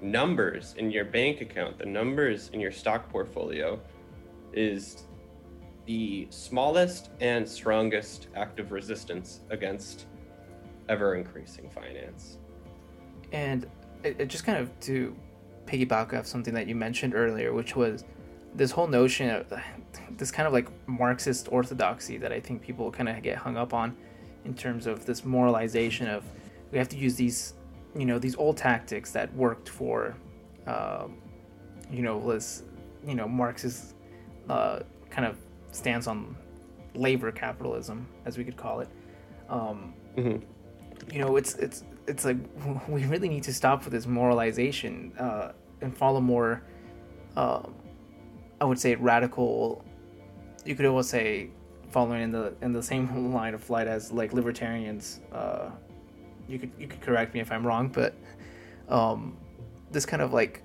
numbers in your bank account, the numbers in your stock portfolio, is the smallest and strongest act of resistance against ever increasing finance. And it, it, just kind of to piggyback off something that you mentioned earlier, which was this whole notion of this kind of like Marxist orthodoxy that I think people kind of get hung up on in terms of this moralization of we have to use these, you know, these old tactics that worked for, um, you know, this, you know, Marxist uh, kind of stance on labor capitalism, as we could call it. Um, mm-hmm. You know, it's it's it's like we really need to stop with this moralization uh, and follow more. Uh, I would say radical. You could almost say following in the in the same line of flight as like libertarians. Uh, you could you could correct me if I'm wrong, but um, this kind of like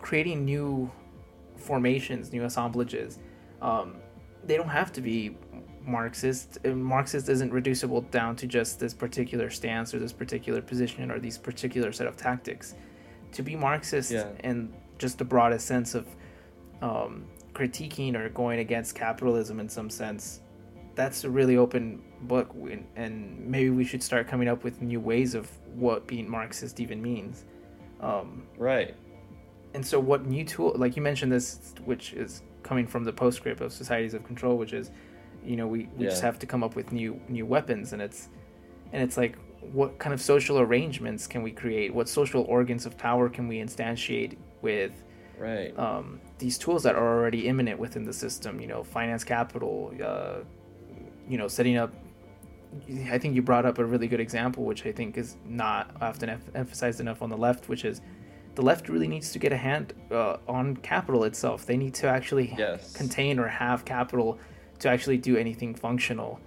creating new formations, new assemblages. Um, they don't have to be Marxist. Marxist isn't reducible down to just this particular stance or this particular position or these particular set of tactics. To be Marxist yeah. in just the broadest sense of um, critiquing or going against capitalism in some sense, that's a really open book, and maybe we should start coming up with new ways of what being Marxist even means. Um, right and so what new tool like you mentioned this which is coming from the postscript of societies of control which is you know we, we yeah. just have to come up with new new weapons and it's and it's like what kind of social arrangements can we create? What social organs of power can we instantiate with right. um, these tools that are already imminent within the system? You know finance capital uh, you know setting up i think you brought up a really good example which i think is not often em- emphasized enough on the left which is the left really needs to get a hand uh, on capital itself. They need to actually yes. contain or have capital to actually do anything functional.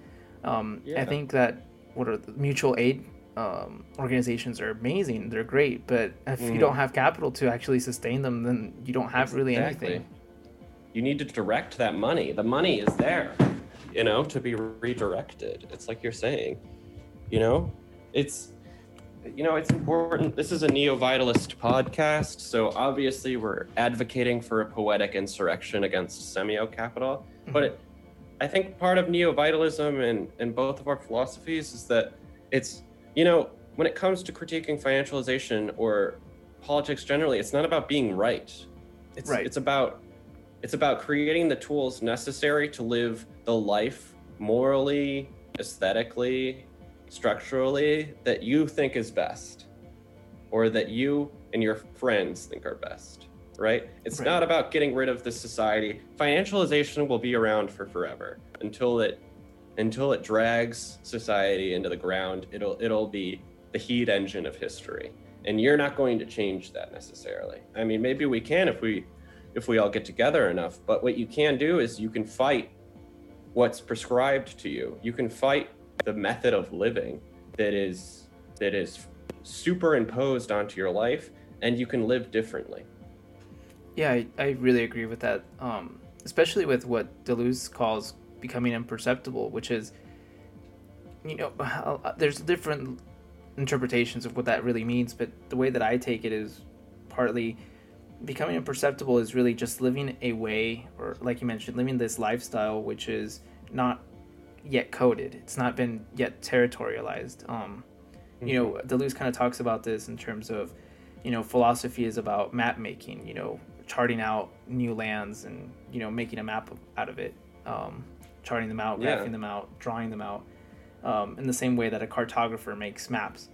Um, yeah. I think that what are the mutual aid um, organizations are amazing. They're great, but if mm. you don't have capital to actually sustain them, then you don't have really exactly. anything. You need to direct that money. The money is there, you know, to be redirected. It's like you're saying, you know, it's you know, it's important. This is a neo vitalist podcast, so obviously we're advocating for a poetic insurrection against semio capital. Mm-hmm. But it, I think part of neo vitalism and, and both of our philosophies is that it's, you know, when it comes to critiquing financialization or politics generally, it's not about being right. It's, right. it's about it's about creating the tools necessary to live the life morally, aesthetically, structurally that you think is best or that you and your friends think are best right? It's right. not about getting rid of the society. Financialization will be around for forever. Until it until it drags society into the ground it'll it'll be the heat engine of history. And you're not going to change that necessarily. I mean maybe we can if we if we all get together enough but what you can do is you can fight what's prescribed to you. You can fight the method of living that is that is superimposed onto your life and you can live differently. Yeah, I, I really agree with that. Um, especially with what Deleuze calls becoming imperceptible, which is, you know, there's different interpretations of what that really means, but the way that I take it is partly becoming imperceptible is really just living a way, or like you mentioned, living this lifestyle which is not yet coded. It's not been yet territorialized. Um, mm-hmm. You know, mm-hmm. Deleuze kind of talks about this in terms of, you know, philosophy is about map making. You know, charting out new lands and you know making a map out of it, um, charting them out, graphing yeah. them out, drawing them out, um, in the same way that a cartographer makes maps.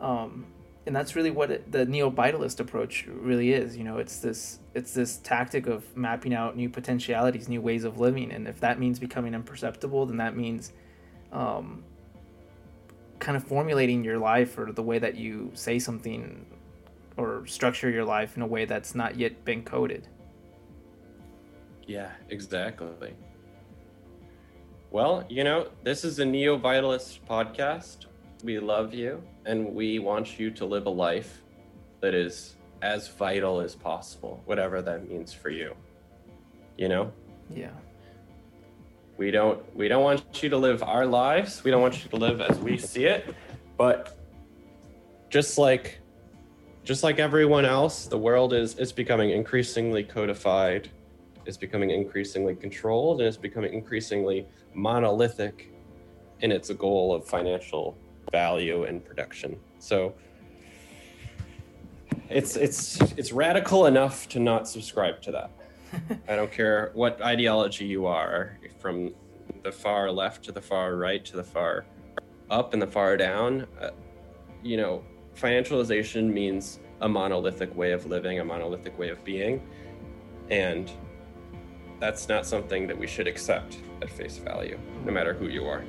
Um, and that's really what it, the neo-vitalist approach really is. You know, it's this it's this tactic of mapping out new potentialities, new ways of living, and if that means becoming imperceptible, then that means um, kind of formulating your life or the way that you say something or structure your life in a way that's not yet been coded. Yeah, exactly. Well, you know, this is a Neo Vitalist podcast. We love you and we want you to live a life that is as vital as possible, whatever that means for you. You know? Yeah. We don't we don't want you to live our lives. We don't want you to live as we see it. But just like just like everyone else, the world is is becoming increasingly codified, is becoming increasingly controlled, and it's becoming increasingly monolithic in its goal of financial value and production. So it's it's it's radical enough to not subscribe to that. I don't care what ideology you are, from the far left to the far right to the far up and the far down. Uh, you know, financialization means a monolithic way of living, a monolithic way of being, and that's not something that we should accept at face value, no matter who you are.